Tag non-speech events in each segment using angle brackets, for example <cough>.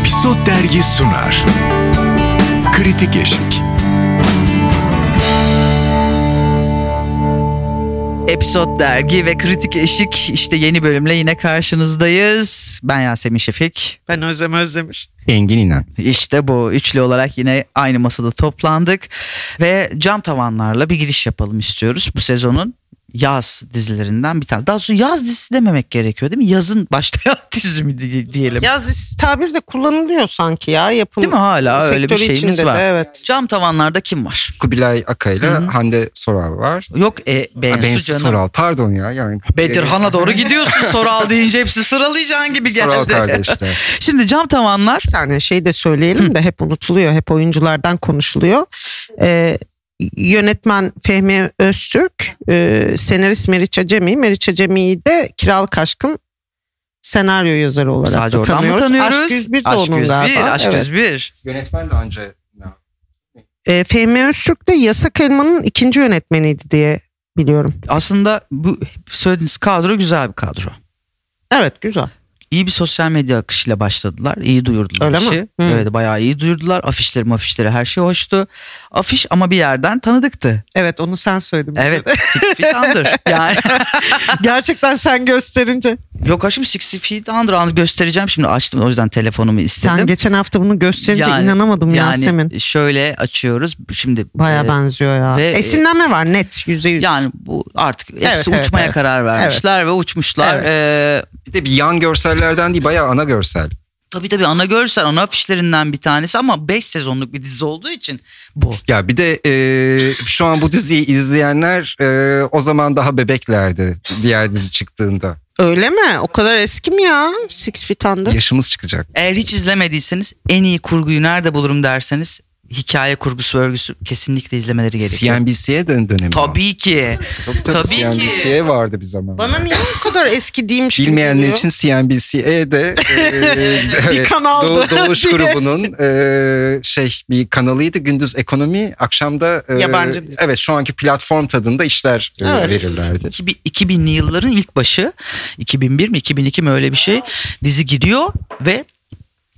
Episod Dergi sunar. Kritik Eşik. Episod Dergi ve Kritik Eşik işte yeni bölümle yine karşınızdayız. Ben Yasemin Şefik. Ben Özlem Özdemir. Engin İnan. İşte bu üçlü olarak yine aynı masada toplandık ve cam tavanlarla bir giriş yapalım istiyoruz bu sezonun yaz dizilerinden bir tane. Daha sonra yaz dizisi dememek gerekiyor değil mi? Yazın başlayan <laughs> dizi mi di- diyelim. Yaz dizisi tabir de kullanılıyor sanki ya yapım. Değil mi? Hala öyle bir şeyimiz içinde de, var. evet. Cam tavanlarda kim var? Kubilay Akay'la. Hande Soral var. Yok e, Bensu Bensu canım. Soral pardon ya. Yani, Bedirhan'a doğru <laughs> gidiyorsun Soral deyince hepsi sıralayacağın gibi geldi. Soral kardeşler. <laughs> Şimdi cam tavanlar Bir tane şey de söyleyelim de hep unutuluyor. Hep oyunculardan konuşuluyor. Ee, yönetmen Fehmi Öztürk, e, senarist Meriç Acemi. Meriç Acemi'yi de Kiralık Aşk'ın senaryo yazarı olarak sadece da oradan mı tanıyoruz. tanıyoruz? Aşk 101 de Aşk onun 101, galiba. Aşk Evet. 101. Yönetmen de önce Ee, Fehmi Öztürk de Yasak Elma'nın ikinci yönetmeniydi diye biliyorum. Aslında bu söylediğiniz kadro güzel bir kadro. Evet güzel. İyi bir sosyal medya akışıyla başladılar. İyi duyurdular Öyle mi? işi. Hı. Evet bayağı iyi duyurdular. Afişleri mafişleri her şey hoştu. Afiş ama bir yerden tanıdıktı. Evet onu sen söyledin. Evet Six Feet Under. Yani Gerçekten sen gösterince. Yok aşkım Six Feet Under göstereceğim. Şimdi açtım o yüzden telefonumu istedim. Sen geçen hafta bunu gösterince Yani- inanamadım yani Yasemin. şöyle açıyoruz. Şimdi Baya e, benziyor ya. ve- Esinlenme var net yüzde yüz. yani bu artık hepsi Evet, evet, uçmaya evet. karar vermişler ve uçmuşlar. Evet. Ee, bir de bir yan görsellerden değil bayağı ana görsel. Tabii tabii ana görsel ana afişlerinden bir tanesi ama 5 sezonluk bir dizi olduğu için bu. Ya bir de e, şu an bu diziyi izleyenler e, o zaman daha bebeklerdi diğer dizi çıktığında. Öyle mi? O kadar eski mi ya? Six Feet Under. Yaşımız çıkacak. Eğer hiç izlemediyseniz en iyi kurguyu nerede bulurum derseniz hikaye kurgusu örgüsü kesinlikle izlemeleri gerekiyor. CNBC'ye dön dönemi. Tabii ki. Tabii, tabii, Tabii ki. CNBC'ye vardı bir zaman. Bana niye bu kadar eski değilmiş gibi Bilmeyenler için CNBC'de <laughs> e, Bir kanaldı. Doğu, Doğuş de- grubunun e, şey bir kanalıydı. Gündüz ekonomi, akşamda e, Yabancı. Evet, şu anki platform tadında işler e, Evet. verirlerdi. 2000 2000'li yılların ilk başı 2001 mi 2002 mi öyle bir şey dizi gidiyor ve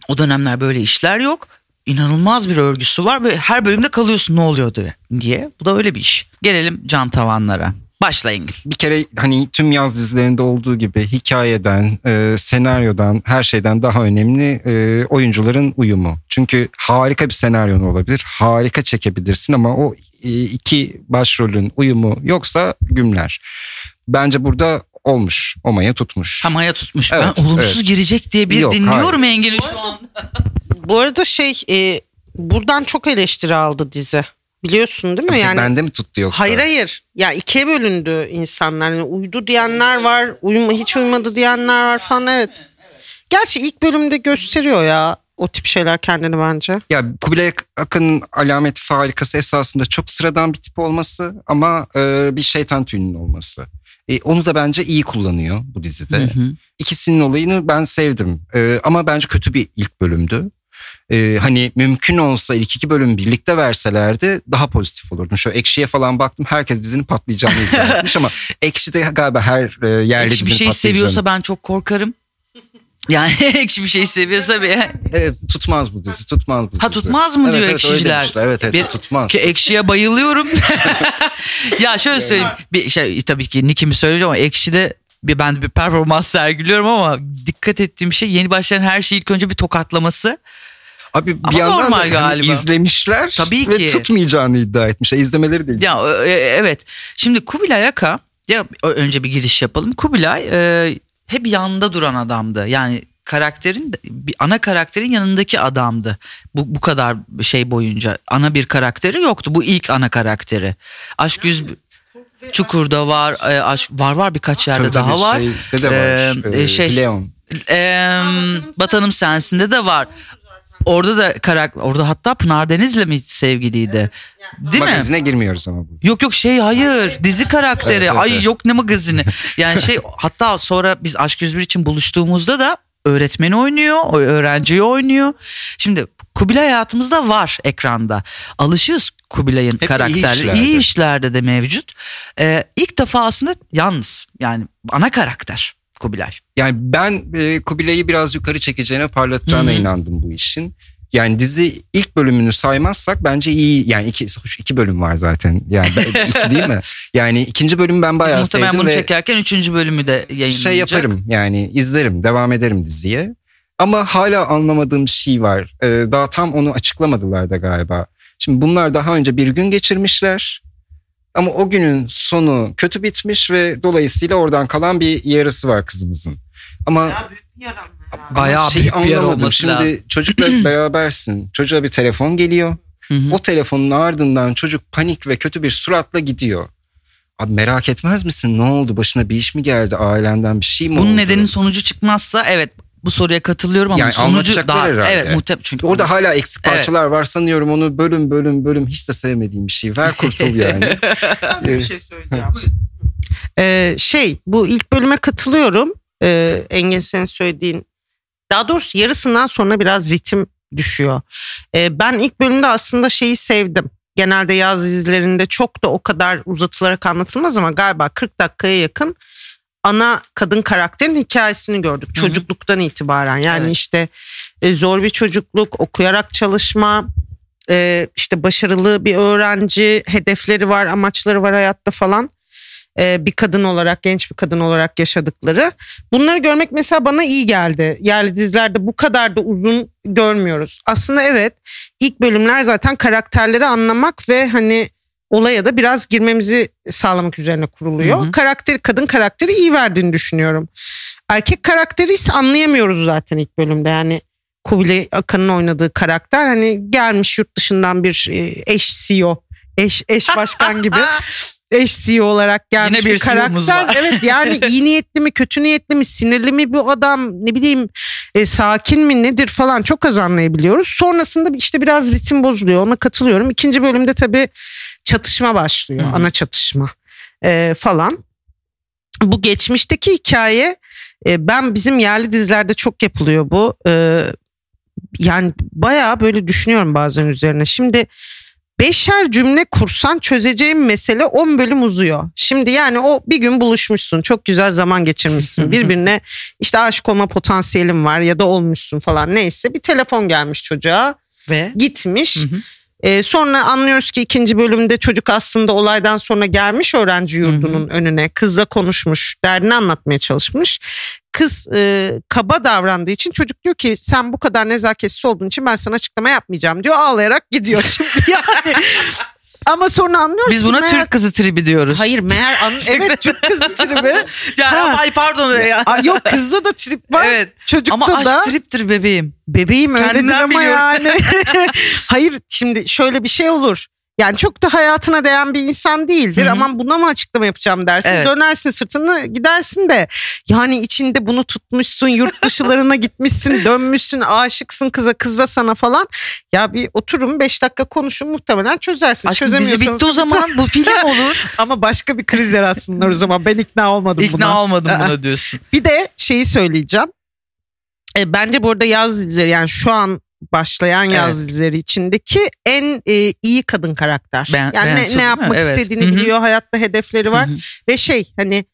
o dönemler böyle işler yok. İnanılmaz bir örgüsü var ve her bölümde kalıyorsun ne oluyor diye. diye. Bu da öyle bir iş. Gelelim can tavanlara. Başlayın. Bir kere hani tüm yaz dizilerinde olduğu gibi hikayeden, e, senaryodan, her şeyden daha önemli e, oyuncuların uyumu. Çünkü harika bir senaryon olabilir, harika çekebilirsin ama o e, iki başrolün uyumu yoksa gümler. Bence burada olmuş, o maya tutmuş. Hamaya tutmuş. Evet, ben olumsuz evet. girecek diye bir Yok, dinliyorum Engin'i şu an. <laughs> Bu arada şey e, buradan çok eleştiri aldı dizi. Biliyorsun değil mi? Yani Bende mi tuttu yoksa? Hayır hayır. Ya ikiye bölündü insanlar. Yani uydu diyenler var, uyuma hiç uymadı diyenler var falan evet. Gerçi ilk bölümde gösteriyor ya o tip şeyler kendini bence. Ya Kubilay Akın'ın alameti farikası esasında çok sıradan bir tip olması ama e, bir şeytan tüyünün olması. E, onu da bence iyi kullanıyor bu dizide. Hı hı. İkisinin olayını ben sevdim. E, ama bence kötü bir ilk bölümdü. E, hani mümkün olsa ilk iki bölüm birlikte verselerdi daha pozitif olurdu. Şöyle ekşiye falan baktım herkes dizinin patlayacağını iddia <laughs> etmiş ama ekşi de galiba her e, yerli Ekşi bir şey seviyorsa ben çok korkarım. Yani <laughs> ekşi bir şey seviyorsa bir... Evet, tutmaz bu dizi tutmaz bu dizi. Ha, tutmaz mı diyor evet, evet, öyle ekşiciler? Evet evet Bir- tutmaz. Ki ekşiye bayılıyorum. <laughs> ya şöyle söyleyeyim. Bir şey tabii ki Nick'imi söyleyeceğim ama ekşide bir ben de bir performans sergiliyorum ama dikkat ettiğim şey yeni başlayan her şeyi ilk önce bir tokatlaması. Abi bir Ama yandan normal da hani galiba. izlemişler Tabii ve ki. tutmayacağını iddia etmişler. İzlemeleri değil. Ya e, evet. Şimdi Kubilay Aka ya önce bir giriş yapalım. Kubilay e, hep yanında duran adamdı. Yani karakterin bir ana karakterin yanındaki adamdı. Bu bu kadar şey boyunca ana bir karakteri yoktu. Bu ilk ana karakteri. Aşk yüz Çukur'da var, e, aşk var var birkaç yerde Tabii tabii, daha var. Şeyde de var. Ee, şey- Leon. Eee Vatanım Sensin'de de var. Orada da karakter orada hatta Pınar Deniz'le mi sevgiliydi? Değil mi? Magazine girmiyoruz ama bu. Yok yok şey hayır dizi karakteri. Evet, evet, Ay evet. yok ne magazini. Yani şey <laughs> hatta sonra biz Aşk 101 için buluştuğumuzda da öğretmeni oynuyor, öğrenciyi oynuyor. Şimdi Kubilay hayatımızda var ekranda. Alışığız Kubilay'ın iyi karakterleri. işlerde. İyi işlerde de mevcut. Ee, ilk defa aslında yalnız yani ana karakter. Kubilay. Yani ben e, Kubilay'ı biraz yukarı çekeceğine parlatacağına hı. inandım bu işin. Yani dizi ilk bölümünü saymazsak bence iyi yani iki, iki bölüm var zaten yani <laughs> iki değil mi? Yani ikinci bölümü ben bayağı muhtemelen sevdim bunu ve çekerken üçüncü bölümü de yayınlanacak. şey yaparım yani izlerim devam ederim diziye. Ama hala anlamadığım şey var. Ee, daha tam onu açıklamadılar da galiba. Şimdi bunlar daha önce bir gün geçirmişler. Ama o günün sonu kötü bitmiş ve dolayısıyla oradan kalan bir yarısı var kızımızın. Ama Bayağı büyük bir yer anlamadım. olması Şimdi lazım. çocukla <clears throat> berabersin. Çocuğa bir telefon geliyor. Hı hı. O telefonun ardından çocuk panik ve kötü bir suratla gidiyor. Abi merak etmez misin? Ne oldu? Başına bir iş mi geldi? Ailenden bir şey mi oldu? Bunun nedenin sonucu çıkmazsa evet bu soruya katılıyorum ama Yani sonucu daha herhalde. evet muhtemelen çünkü Orada hala eksik Evet. parçalar var sanıyorum onu bölüm bölüm bölüm hiç de sevmediğim bir şey. Ver kurtul <laughs> yani. Ben bir şey söyleyeceğim. Ee, şey bu ilk bölüme katılıyorum. Ee, Engin senin söylediğin. Daha doğrusu yarısından sonra biraz ritim düşüyor. Ee, ben ilk bölümde aslında şeyi sevdim. Genelde yaz dizilerinde çok da o kadar uzatılarak anlatılmaz ama galiba 40 dakikaya yakın ana kadın karakterin hikayesini gördük. Çocukluktan itibaren yani Evet. işte e, zor bir çocukluk, okuyarak çalışma, e, işte başarılı bir öğrenci, hedefleri var, amaçları var hayatta falan. E, bir kadın olarak, genç bir kadın olarak yaşadıkları. Bunları görmek mesela bana iyi geldi. Yerli dizilerde bu kadar da uzun görmüyoruz. Aslında evet ilk bölümler zaten karakterleri anlamak ve hani olaya da biraz girmemizi sağlamak üzerine kuruluyor. Hı hı. Karakteri, kadın karakteri iyi verdiğini düşünüyorum. Erkek karakteri ise anlayamıyoruz zaten ilk bölümde. Yani Kubilay Akan'ın oynadığı karakter hani gelmiş yurt dışından bir e, eş CEO, eş, eş başkan <laughs> gibi eş CEO olarak gelmiş Yine bir bir, CEO'muz karakter. var. Evet yani <laughs> iyi niyetli mi kötü niyetli mi sinirli mi bu adam ne bileyim e, sakin mi nedir falan çok az anlayabiliyoruz. Sonrasında işte biraz ritim bozuluyor ona katılıyorum. İkinci bölümde tabii çatışma başlıyor Hı hı. ana çatışma e, falan. Bu geçmişteki hikaye e, ben bizim yerli dizilerde çok yapılıyor bu. E, yani bayağı böyle düşünüyorum bazen üzerine. Şimdi beşer cümle kursan çözeceğim mesele 10 bölüm uzuyor. Şimdi yani o bir gün buluşmuşsun çok güzel zaman geçirmişsin <laughs> birbirine işte aşık olma potansiyelin var ya da olmuşsun falan neyse bir telefon gelmiş çocuğa ve gitmiş. Hı hı. Ee, sonra anlıyoruz ki ikinci bölümde çocuk aslında olaydan sonra gelmiş öğrenci yurdunun önüne kızla konuşmuş derdini anlatmaya çalışmış. Kız e, kaba davrandığı için çocuk diyor ki sen bu kadar nezaketsiz olduğun için ben sana açıklama yapmayacağım diyor ağlayarak gidiyor şimdi <laughs> yani. Ama sonra anlıyoruz biz ki buna meğer- Türk kızı tribi diyoruz. Hayır meğer an- <laughs> evet Türk kızı tribi. <laughs> Ya, Ha. ay pardon ya. Aa, yok kızda da trip var. Evet. Çocukta Ama aşk da triptir bebeğim. bebeğim öyledir Kendimden ama biliyorum. yani. <laughs> Hayır şimdi şöyle bir şey olur. Yani çok da hayatına değen bir insan değildir. Hı hı. Aman buna mı açıklama yapacağım dersin. Evet. Dönersin sırtını gidersin de. Yani içinde bunu tutmuşsun. Yurt dışılarına <laughs> gitmişsin. Dönmüşsün. Aşıksın kıza. Kız da sana falan. Ya bir oturun 5 dakika konuşun muhtemelen çözersin. Aşkım dizi bitti o zaman bu film <laughs> olur. Ama başka bir kriz yaratsınlar o zaman. Ben ikna olmadım İkna buna. olmadım Aa. buna <laughs> diyorsun. Bir de şeyi söyleyeceğim. E, bence burada yaz dizileri yani şu an başlayan yaz Evet. dizileri içindeki en e, iyi kadın karakter. Ben- yani Bensu ne, ne yapmak Evet. istediğini Hı hı. biliyor, hayatta hedefleri var Hı hı. ve şey hani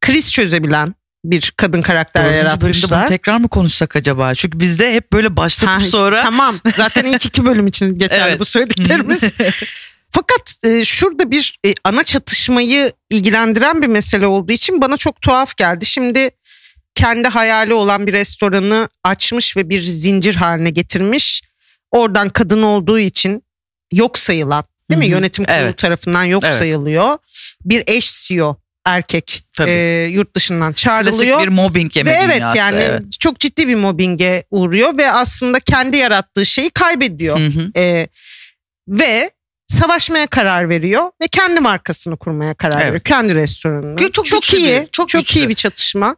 kriz çözebilen bir kadın karakter Dördüncü bölümde bunu yaratmışlar. tekrar mı konuşsak acaba? Çünkü bizde hep böyle başlatıp Ha, işte sonra tamam zaten ilk iki bölüm için <laughs> geçerli Evet. bu söylediklerimiz. <laughs> Fakat e, şurada bir e, ana çatışmayı ilgilendiren bir mesele olduğu için bana çok tuhaf geldi. Şimdi kendi hayali olan bir restoranı açmış ve bir zincir haline getirmiş. Oradan kadın olduğu için yok sayılan değil mi? Hı hı. Yönetim kurulu Evet. tarafından yok Evet. sayılıyor. Bir eş CEO erkek Tabii. e, yurt dışından klasik çağrılıyor. bir mobbing yeme Ve evet dünyası, yani evet. çok ciddi bir mobbinge uğruyor ve aslında kendi yarattığı şeyi kaybediyor. Hı hı. Ee, ve savaşmaya karar veriyor ve kendi markasını kurmaya karar Evet. veriyor. Kendi restoranını. Çok- çok güçlü iyi, bir- çok çok, güçlü. iyi bir çatışma.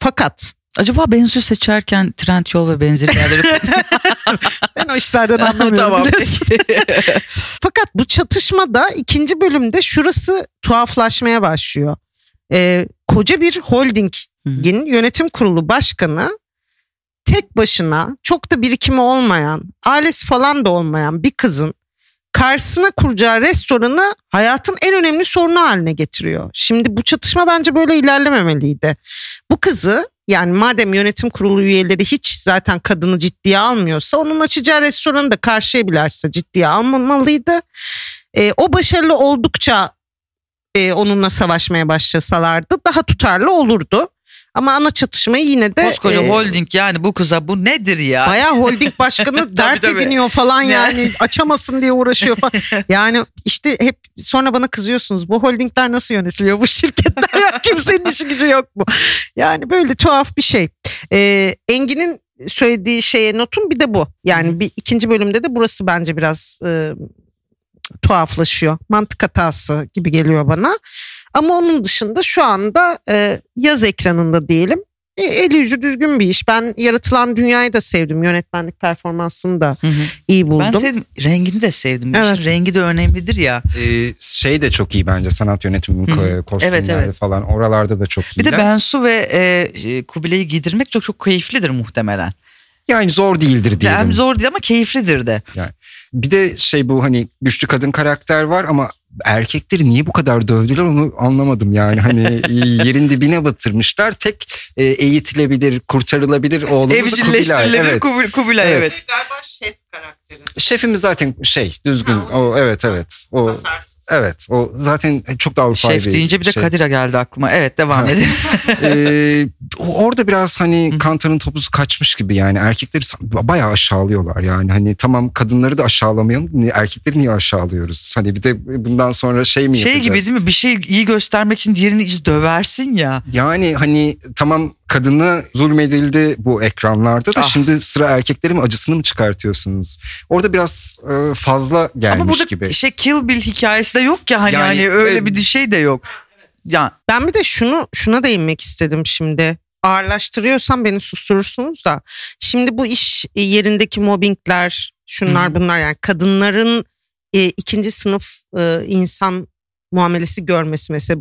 Fakat Acaba Bensu seçerken Trendyol ve benzeri yerleri <laughs> ben o işlerden anlamıyorum. tamam. <laughs> Fakat bu çatışmada ikinci bölümde şurası tuhaflaşmaya başlıyor. Ee, koca bir holdingin yönetim kurulu başkanı tek başına çok da birikimi olmayan, ailesi falan da olmayan bir kızın karşısına kuracağı restoranı hayatın en önemli sorunu haline getiriyor. Şimdi bu çatışma bence böyle ilerlememeliydi. Bu kızı yani madem yönetim kurulu üyeleri hiç zaten kadını ciddiye almıyorsa onun açacağı restoranı da karşıya bilerse ciddiye almamalıydı. E, o başarılı oldukça e, onunla savaşmaya başlasalardı daha tutarlı olurdu. Ama ana çatışmayı yine de Koskoca e, holding yani bu kıza bu nedir ya? Bayağı <laughs> holding başkanı dert tabii. ediniyor falan yani açamasın diye uğraşıyor falan. <laughs> Yani işte hep sonra bana kızıyorsunuz bu holdingler nasıl yönetiliyor bu şirketler ya kimsenin işi gücü yok mu? Yani böyle tuhaf bir şey. Ee, Engin'in söylediği şeye notum bir de bu. Yani bir ikinci bölümde de burası bence biraz e, tuhaflaşıyor. Mantık hatası gibi geliyor bana. Ama onun dışında şu anda e, yaz ekranında diyelim. E, eli yüzü düzgün bir iş. Ben yaratılan dünyayı da sevdim. Yönetmenlik performansını da Hı hı. iyi buldum. Ben sevdim. Rengini de sevdim. Evet. işin rengi de önemlidir ya. Ee, şey de çok iyi bence sanat ko- kostümleri Evet, evet. falan oralarda da çok iyi. Bir de Bensu ve e, Kubilay'ı giydirmek çok çok keyiflidir muhtemelen. Yani zor değildir diyelim. Hem zor değil ama keyiflidir de. Bir de şey bu hani güçlü kadın karakter var ama erkekleri niye bu kadar dövdüler onu anlamadım yani hani <laughs> yerin dibine batırmışlar tek e, eğitilebilir kurtarılabilir oğlumuz da Kubilay. Evcilleştirilebilir Evet. Kubil- Kubilay Evet. evet. Galiba şef karakteri. Şefimiz zaten şey düzgün Ha, o evet evet o evet o zaten çok da Avrupa'yı Şef deyince bir de şey. Kadir'e geldi aklıma. Evet devam edelim. <laughs> Ee, orada biraz hani Kantar'ın topuzu kaçmış gibi yani erkekleri bayağı aşağılıyorlar yani hani tamam kadınları da aşağılamayalım erkekleri niye aşağılıyoruz hani bir de bundan sonra şey mi şey yapacağız? gibi değil mi? Bir şey iyi göstermek için diğerini döversin ya. Yani hani tamam kadına zulmedildi bu ekranlarda da Ah. şimdi sıra erkeklerin acısını mı çıkartıyorsunuz? Orada biraz e, fazla gelmiş Ama burada gibi. şey Kill Bill hikayesi de yok ya hani, Yani, hani öyle e, bir şey de yok. Ya Ben bir de şunu şuna değinmek istedim şimdi. Ağırlaştırıyorsam beni susturursunuz da. Şimdi bu iş yerindeki mobbingler, şunlar Hı. bunlar yani kadınların e, ikinci sınıf e, insan muamelesi görmesi mesela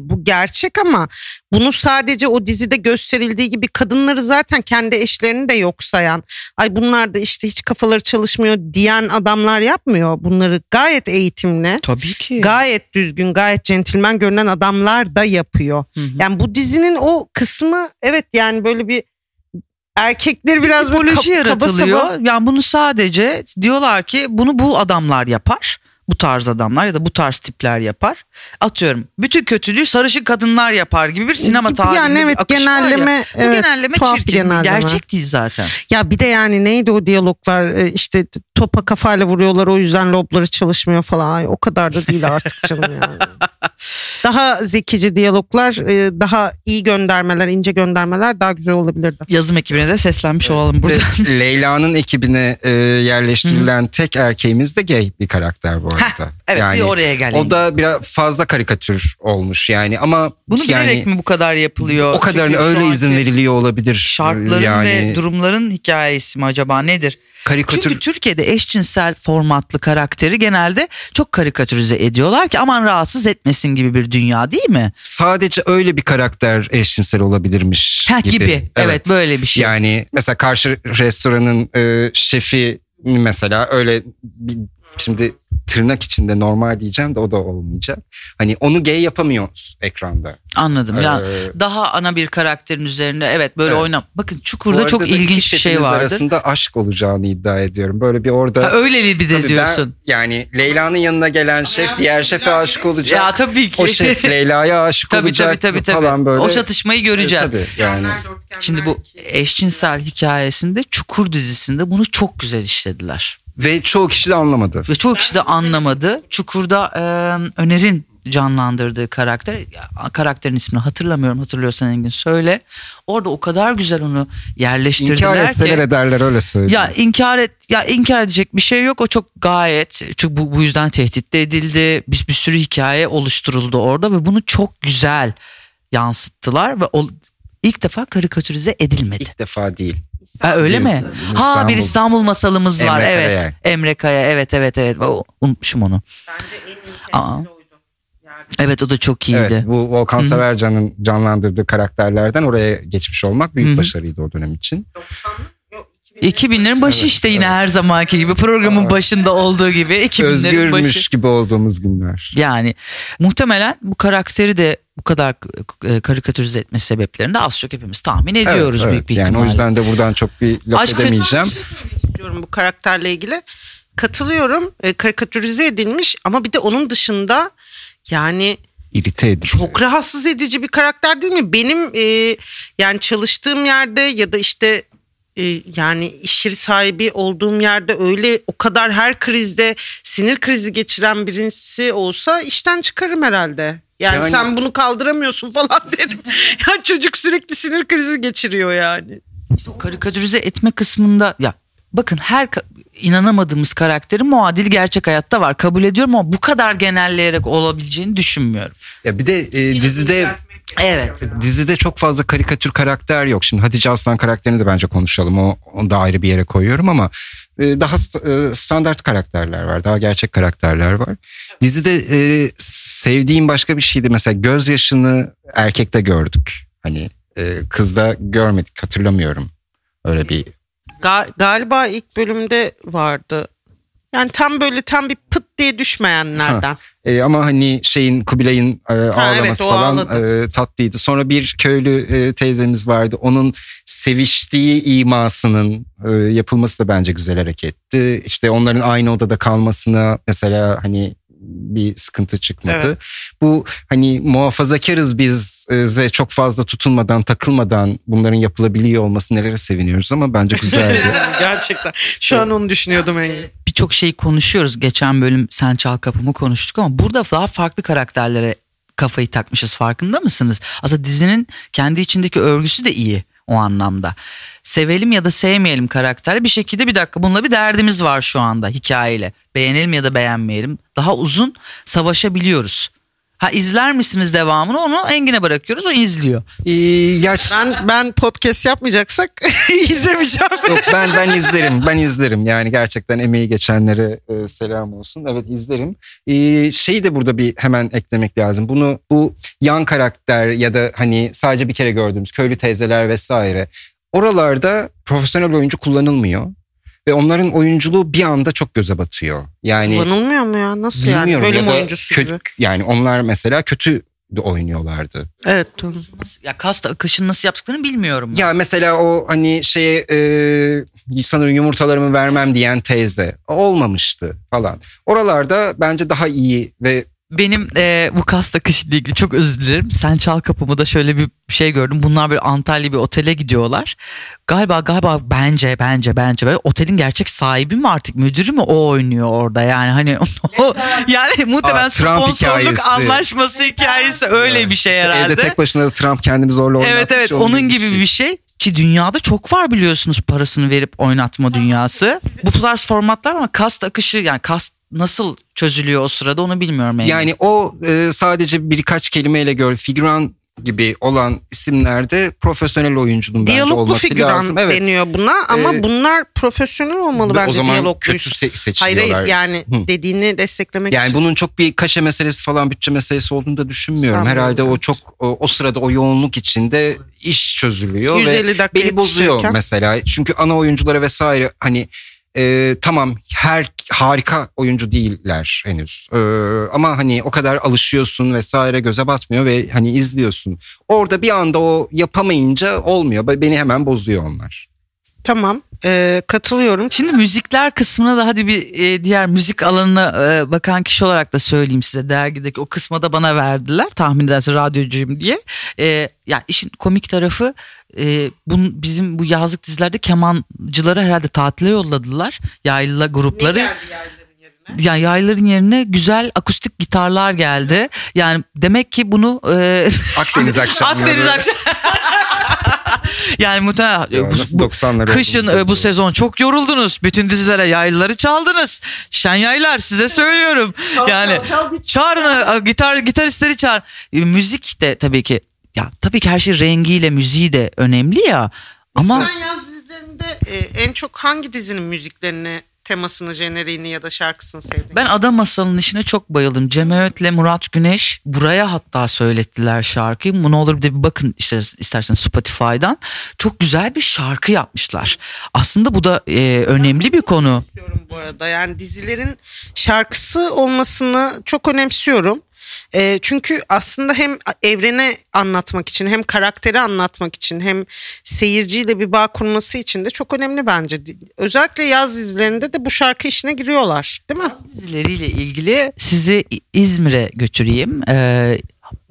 bu gerçek ama bunu sadece o dizide gösterildiği gibi kadınları zaten kendi eşlerini de yok sayan ay bunlar da işte hiç kafaları çalışmıyor diyen adamlar yapmıyor bunları gayet eğitimli tabii ki. gayet düzgün, gayet centilmen görünen adamlar da yapıyor. Hı hı. Yani bu dizinin o kısmı evet yani böyle bir erkekleri biraz böyle tipoloji kaba yaratılıyor. saba- Yani bunu sadece diyorlar ki bunu bu adamlar yapar. Bu tarz adamlar ya da bu tarz tipler yapar. Atıyorum bütün kötülüğü sarışın kadınlar yapar gibi bir sinema tarihinde yani bir evet, akış var ya. genelleme, Bu evet, genelleme tuhaf bir çirkin. genelleme. Gerçek değil zaten. Ya bir de yani neydi o diyaloglar e, işte topa kafayla vuruyorlar o yüzden lobları çalışmıyor falan. Ay, o kadar da değil artık canım yani. <laughs> Daha zekice diyaloglar, e, daha iyi göndermeler, ince göndermeler daha güzel olabilirdi. Yazım ekibine de seslenmiş olalım burada. <laughs> Leyla'nın ekibine e, yerleştirilen tek erkeğimiz de gay bir karakter bu arada. Evet yani, bir oraya geleyim. O da biraz fazla karikatür olmuş yani ama Bunu yani bilerek mi bu kadar yapılıyor? o kadarına öyle izin veriliyor olabilir. Şartların yani, ve durumların hikayesi mi acaba nedir? karikatür Çünkü Türkiye'de eşcinsel formatlı karakteri genelde çok karikatürize ediyorlar ki aman rahatsız etmesin gibi bir dünya değil mi? sadece öyle bir karakter eşcinsel olabilirmiş Ha, gibi. gibi. Evet. böyle bir şey. Yani mesela karşı restoranın e, şefi mesela öyle bir, şimdi tırnak içinde normal diyeceğim de o da olmayacak. Hani onu gay yapamıyoruz ekranda. Anladım. Ya Ee, daha ana bir karakterin üzerinde evet böyle Evet. oynam. Bakın Çukur'da çok ilginç bir şey vardı. arasında aşk olacağını iddia ediyorum. Böyle bir orada Ha, öyle bir de Tabii diyorsun. Ben, yani Leyla'nın yanına gelen şef diğer şefe aşık olacak. Ya tabii ki. O şef Leyla'ya aşık tabii, olacak tabii tabii tabii. falan böyle. O çatışmayı göreceğiz. E, tabii yani. Şimdi bu eşcinsel hikayesinde Çukur dizisinde bunu çok güzel işlediler. Ve çoğu kişi de anlamadı. Ve çoğu kişi de anlamadı. Çukur'da e, Öner'in canlandırdığı karakter karakterin ismini hatırlamıyorum hatırlıyorsan Engin söyle. Orada o kadar güzel onu yerleştirdiler İnkar ki. etseler ederler öyle söyleyeyim. Ya inkar et ya inkar edecek bir şey yok o çok gayet çünkü bu, bu yüzden tehdit de edildi bir, bir sürü hikaye oluşturuldu orada ve bunu çok güzel yansıttılar ve o, ilk defa karikatürize edilmedi. İlk defa değil. Ha, öyle Bir mi? Ha bir İstanbul masalımız var Emre evet. Kaya. Emre Kaya evet evet evet O- unutmuşum onu. Bence en iyi Aa. Evet o da çok iyiydi. Evet, bu Volkan Hı hı. Severcan'ın canlandırdığı karakterlerden oraya geçmiş olmak büyük Hı hı. başarıydı o dönem için. 2000'lerin başı işte yine her zamanki gibi programın başında olduğu gibi 2000'lerin Özgürmüş başı. gibi olduğumuz günler. Yani muhtemelen bu karakteri de bu kadar e, karikatürize etme sebeplerini de az çok hepimiz tahmin ediyoruz evet, büyük bir yani ihtimalle. o yüzden de buradan çok bir laf Aşk- edemeyeceğim. istiyorum bu karakterle ilgili. Katılıyorum. E, karikatürize edilmiş ama bir de onun dışında yani İrite edici. çok rahatsız edici bir karakter değil mi? Benim e, yani çalıştığım yerde ya da işte e, yani iş yeri sahibi olduğum yerde öyle o kadar her krizde sinir krizi geçiren birisi olsa işten çıkarım herhalde. Yani, Yani- sen bunu kaldıramıyorsun <laughs> falan derim. ya çocuk sürekli sinir krizi geçiriyor yani. İşte o karikatürize etme kısmında ya bakın her inanamadığımız karakterin muadili gerçek hayatta var. Kabul ediyorum ama bu kadar genelleyerek olabileceğini düşünmüyorum. Ya bir de e, dizide Evet. dizide çok fazla karikatür karakter yok. Şimdi Hatice Aslan karakterini de bence konuşalım. O onu da ayrı bir yere koyuyorum ama e, daha e, standart karakterler var. Daha gerçek karakterler var. Dizide e, sevdiğim başka bir şeydi. Mesela gözyaşını erkekte gördük. Hani e, kızda görmedik. Hatırlamıyorum. Öyle bir Ga- galiba ilk bölümde vardı. Yani tam böyle tam bir pıt diye düşmeyenlerden. E, ama hani şeyin Kubilay'ın e, ağlaması evet, o falan e, tatlıydı. Sonra bir köylü e, teyzemiz vardı. Onun seviştiği imasının e, yapılması da bence güzel hareketti. İşte onların aynı odada kalmasına mesela hani bir sıkıntı çıkmadı. Evet. Bu hani muhafazakarız biz e, ze çok fazla tutunmadan takılmadan bunların yapılabiliyor olması nelere seviniyoruz ama bence <laughs> güzeldi. Gerçekten. Şu an onu düşünüyordum Engin. Birçok şeyi konuşuyoruz. Geçen bölüm Sen Çal Kapımı konuştuk ama burada daha farklı karakterlere kafayı takmışız farkında mısınız? Aslında dizinin kendi içindeki örgüsü de iyi o anlamda. Sevelim ya da sevmeyelim karakteri bir şekilde bir dakika bununla bir derdimiz var şu anda hikayeyle. Beğenelim ya da beğenmeyelim. Daha uzun savaşabiliyoruz. Ha izler misiniz devamını onu Engin'e bırakıyoruz o izliyor. E, yaş Ben ben podcast yapmayacaksak <laughs> izlemeyeceğim. Yok ben ben izlerim. Ben izlerim. Yani gerçekten emeği geçenlere e, selam olsun. Evet izlerim. E, şeyi de burada bir hemen eklemek lazım. Bunu bu yan karakter ya da hani sadece bir kere gördüğümüz köylü teyzeler vesaire. Oralarda profesyonel oyuncu kullanılmıyor. Ve onların oyunculuğu bir anda çok göze batıyor. Yani Kullanılmıyor mu ya? Nasıl yani? Bölüm ya oyuncusu kötü, gibi. yani onlar mesela kötü de oynuyorlardı. Evet doğru. Ya kast akışını nasıl yaptıklarını bilmiyorum. ben. Ya mesela o hani şeye e, sanırım yumurtalarımı vermem diyen teyze olmamıştı falan. Oralarda bence daha iyi ve Benim e, bu kast akışıyla ilgili çok özür dilerim. Sen çal kapımı da şöyle bir şey gördüm. Bunlar böyle Antalya bir otele gidiyorlar. Galiba galiba bence bence bence böyle otelin gerçek sahibi mi artık müdürü mü o oynuyor orada yani hani <laughs> yani muhtemelen Aa, Trump sponsorluk hikayesi. anlaşması hikayesi öyle bir şey işte herhalde. evde tek başına da Trump kendini zorla oynatmış. Evet evet onun gibi bir şey ki dünyada çok var biliyorsunuz parasını verip oynatma dünyası. Bu tarz formatlar ama kast akışı yani kast nasıl çözülüyor o sırada onu bilmiyorum. Yani. Yani o e, sadece birkaç kelimeyle gör figüran gibi olan isimlerde profesyonel oyuncunun bence Diyaloglu olması figüran lazım. Evet. deniyor buna ama Ee, bunlar profesyonel olmalı bence o zaman diyalogluysa. kötü se- seçiliyorlar. hayır yani Hı. dediğini desteklemek Yani için. bunun çok bir kaşe meselesi falan bütçe meselesi olduğunu da düşünmüyorum. Sanmıyorum. Herhalde o çok o, o sırada o yoğunluk içinde iş çözülüyor 150 ve dakika beni bozuyor mesela. Çünkü ana oyunculara vesaire hani e, tamam her harika oyuncu değiller henüz. E, ama hani o kadar alışıyorsun vesaire göze batmıyor ve hani izliyorsun. Orada bir anda o yapamayınca olmuyor. Beni hemen bozuyor onlar. Tamam ee, katılıyorum. Şimdi müzikler kısmına da hadi bir e, diğer müzik alanına e, bakan kişi olarak da söyleyeyim size dergideki o kısma da bana verdiler tahmin edersiniz radyocuyum diye. E, ya işin komik tarafı e, bun, bizim bu yazlık dizilerde kemancıları herhalde tatile yolladılar. Yaylı grupları. Ya yayların yerine güzel akustik gitarlar geldi. Yani demek ki bunu e, Akdeniz <laughs> akşamları. Akdeniz akşam. <laughs> <laughs> yani muhtemelen Ya bu- nasıl bu 90'lar kışın e, bu sezon çok yoruldunuz. Bütün dizilere yaylıları çaldınız. Şen yaylar size söylüyorum. yani çağırın e, gitar gitaristleri çağır. E, müzik de tabii ki ya tabii ki her şey rengiyle müziği de önemli ya. Ama Sen yaz dizilerinde e, en çok hangi dizinin müziklerini temasını, jeneriğini ya da şarkısını sevdiğin? Ben Ada Masalı'nın işine çok bayıldım. Cem Öğüt'le Murat Güneş buraya hatta söylettiler şarkıyı. Bu ne olur bir de bir bakın işte istersen Spotify'dan. Çok güzel bir şarkı yapmışlar. Aslında bu da e, önemli bir konu. bu arada. Yani dizilerin şarkısı olmasını çok önemsiyorum. E, çünkü aslında hem evrene anlatmak için hem karakteri anlatmak için hem seyirciyle bir bağ kurması için de çok önemli bence. Özellikle yaz dizilerinde de bu şarkı işine giriyorlar değil mi? dizileriyle ilgili sizi İzmir'e götüreyim. Ee,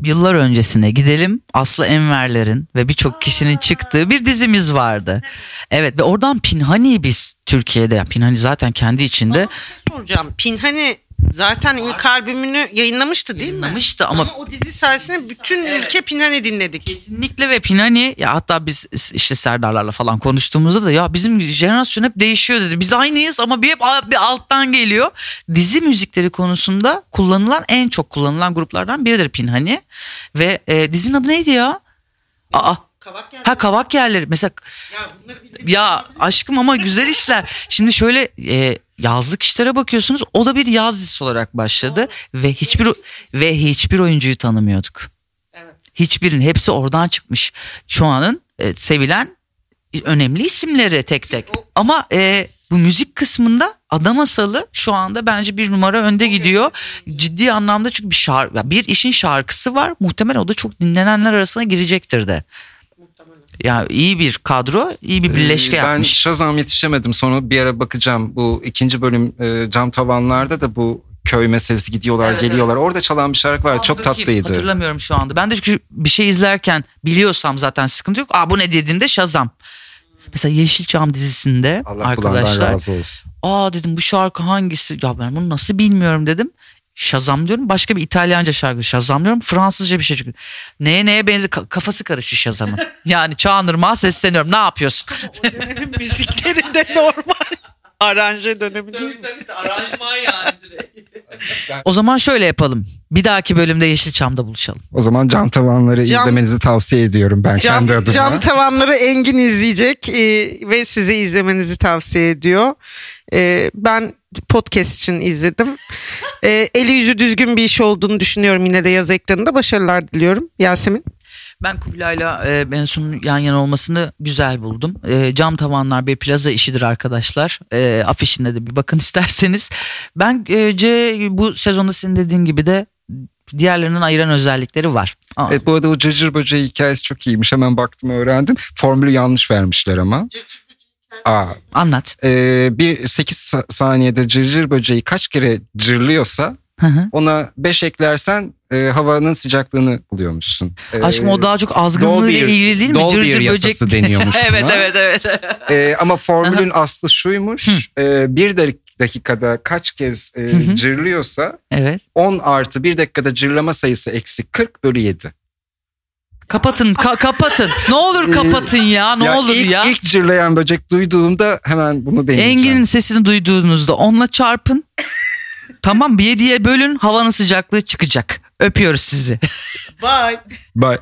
yıllar öncesine gidelim. Aslı Enverler'in ve birçok kişinin çıktığı bir dizimiz vardı. Evet ve oradan Pinhani biz Türkiye'de. Pinhani zaten kendi içinde Bir şey soracağım. Pinhani zaten ilk albümünü yayınlamıştı değil mi? Yayınlamıştı ama- o dizi sayesinde bütün ülke Pinhani dinledik. Kesinlikle ve Pinani ya hatta biz işte Serdarlarla falan konuştuğumuzda da ya bizim jenerasyon hep değişiyor dedi. Biz aynıyız ama bir hep a- bir alttan geliyor. Dizi müzikleri konusunda kullanılan en çok kullanılan gruplardan biridir Pinhani. Ve e, dizinin adı neydi ya? Aa, Kavak geldi. ha kavak yerleri mesela Ya bunları ya aşkım ama güzel işler. Şimdi şöyle e, yazlık işlere bakıyorsunuz. O da bir yaz dizisi olarak başladı ve hiçbir ve hiçbir oyuncuyu tanımıyorduk. Evet. Hiçbirin hepsi oradan çıkmış. Şu anın e, sevilen önemli isimleri tek tek. Ama e, bu müzik kısmında Adam Masalı şu anda bence bir numara önde gidiyor. Ciddi anlamda çünkü bir şarkı, bir işin şarkısı var. Muhtemelen o da çok dinlenenler arasına girecektir de. Ya iyi bir kadro, iyi bir birleşke Ee, ben yapmış. Shazam yetişemedim sonra bir ara bakacağım. Bu ikinci bölüm e, cam tavanlarda da bu köy meselesi gidiyorlar Evet, geliyorlar. Orada çalan bir şarkı var çok Bakayım, tatlıydı. Hatırlamıyorum şu anda. Ben de çünkü bir şey izlerken biliyorsam zaten sıkıntı yok. Aa bu ne dediğinde Shazam. Mesela Yeşilçam dizisinde Allah arkadaşlar razı olsun. aa dedim bu şarkı hangisi? Ya ben bunu nasıl bilmiyorum dedim. Shazam diyorum. Başka bir İtalyanca şarkı Shazam diyorum. Fransızca bir şey çıkıyor. Neye neye benziyor? Ka- kafası karışıyor Shazam'ın. <laughs> yani Çağınırmağa sesleniyorum. Ne yapıyorsun? müziklerinde normal. Aranje dönemi değil mi? aranjman yani <laughs> O zaman şöyle yapalım. Bir dahaki bölümde Yeşilçam'da buluşalım. O zaman cam tavanları Cam- izlemenizi tavsiye ediyorum ben Cam, kendi adıma. cam tavanları Engin izleyecek e, ve size izlemenizi tavsiye ediyor. E, ben podcast için izledim. E, eli yüzü düzgün bir iş olduğunu düşünüyorum yine de yaz ekranında. Başarılar diliyorum. Yasemin. Ben Kubilay'la e, Bensu'nun yan yana olmasını güzel buldum. E, cam tavanlar bir plaza işidir arkadaşlar. E, afişinde de bir bakın <laughs> isterseniz. Ben e, C bu sezonda senin dediğin gibi de diğerlerinden ayıran özellikleri var. Aa, Evet, bu arada o cırcır böceği hikayesi çok iyiymiş. Hemen baktım öğrendim. Formülü yanlış vermişler ama. Aa, Anlat. e, bir 8 sa- saniyede cırcır böceği kaç kere cırlıyorsa Hı hı. ona 5 eklersen e, havanın sıcaklığını buluyormuşsun. E, Aşkım o daha çok azgınlığıyla Dolbear- ilgili değil mi? Dolbear Cırcır yasası böcek. <laughs> deniyormuş evet, buna. evet evet E, ama formülün aslı şuymuş. E, bir dak- dakikada kaç kez e, hı. cırlıyorsa evet. 10 artı bir dakikada cırlama sayısı eksi 40 bölü 7. Kapatın ka- kapatın. Ne olur kapatın ya ne olur ilk, ya. İlk cırlayan böcek duyduğumda hemen bunu deneyeceğim. Engin'in sesini duyduğunuzda onunla çarpın. tamam bir yediye bölün havanın sıcaklığı çıkacak. Öpüyoruz sizi. Bye. Bye.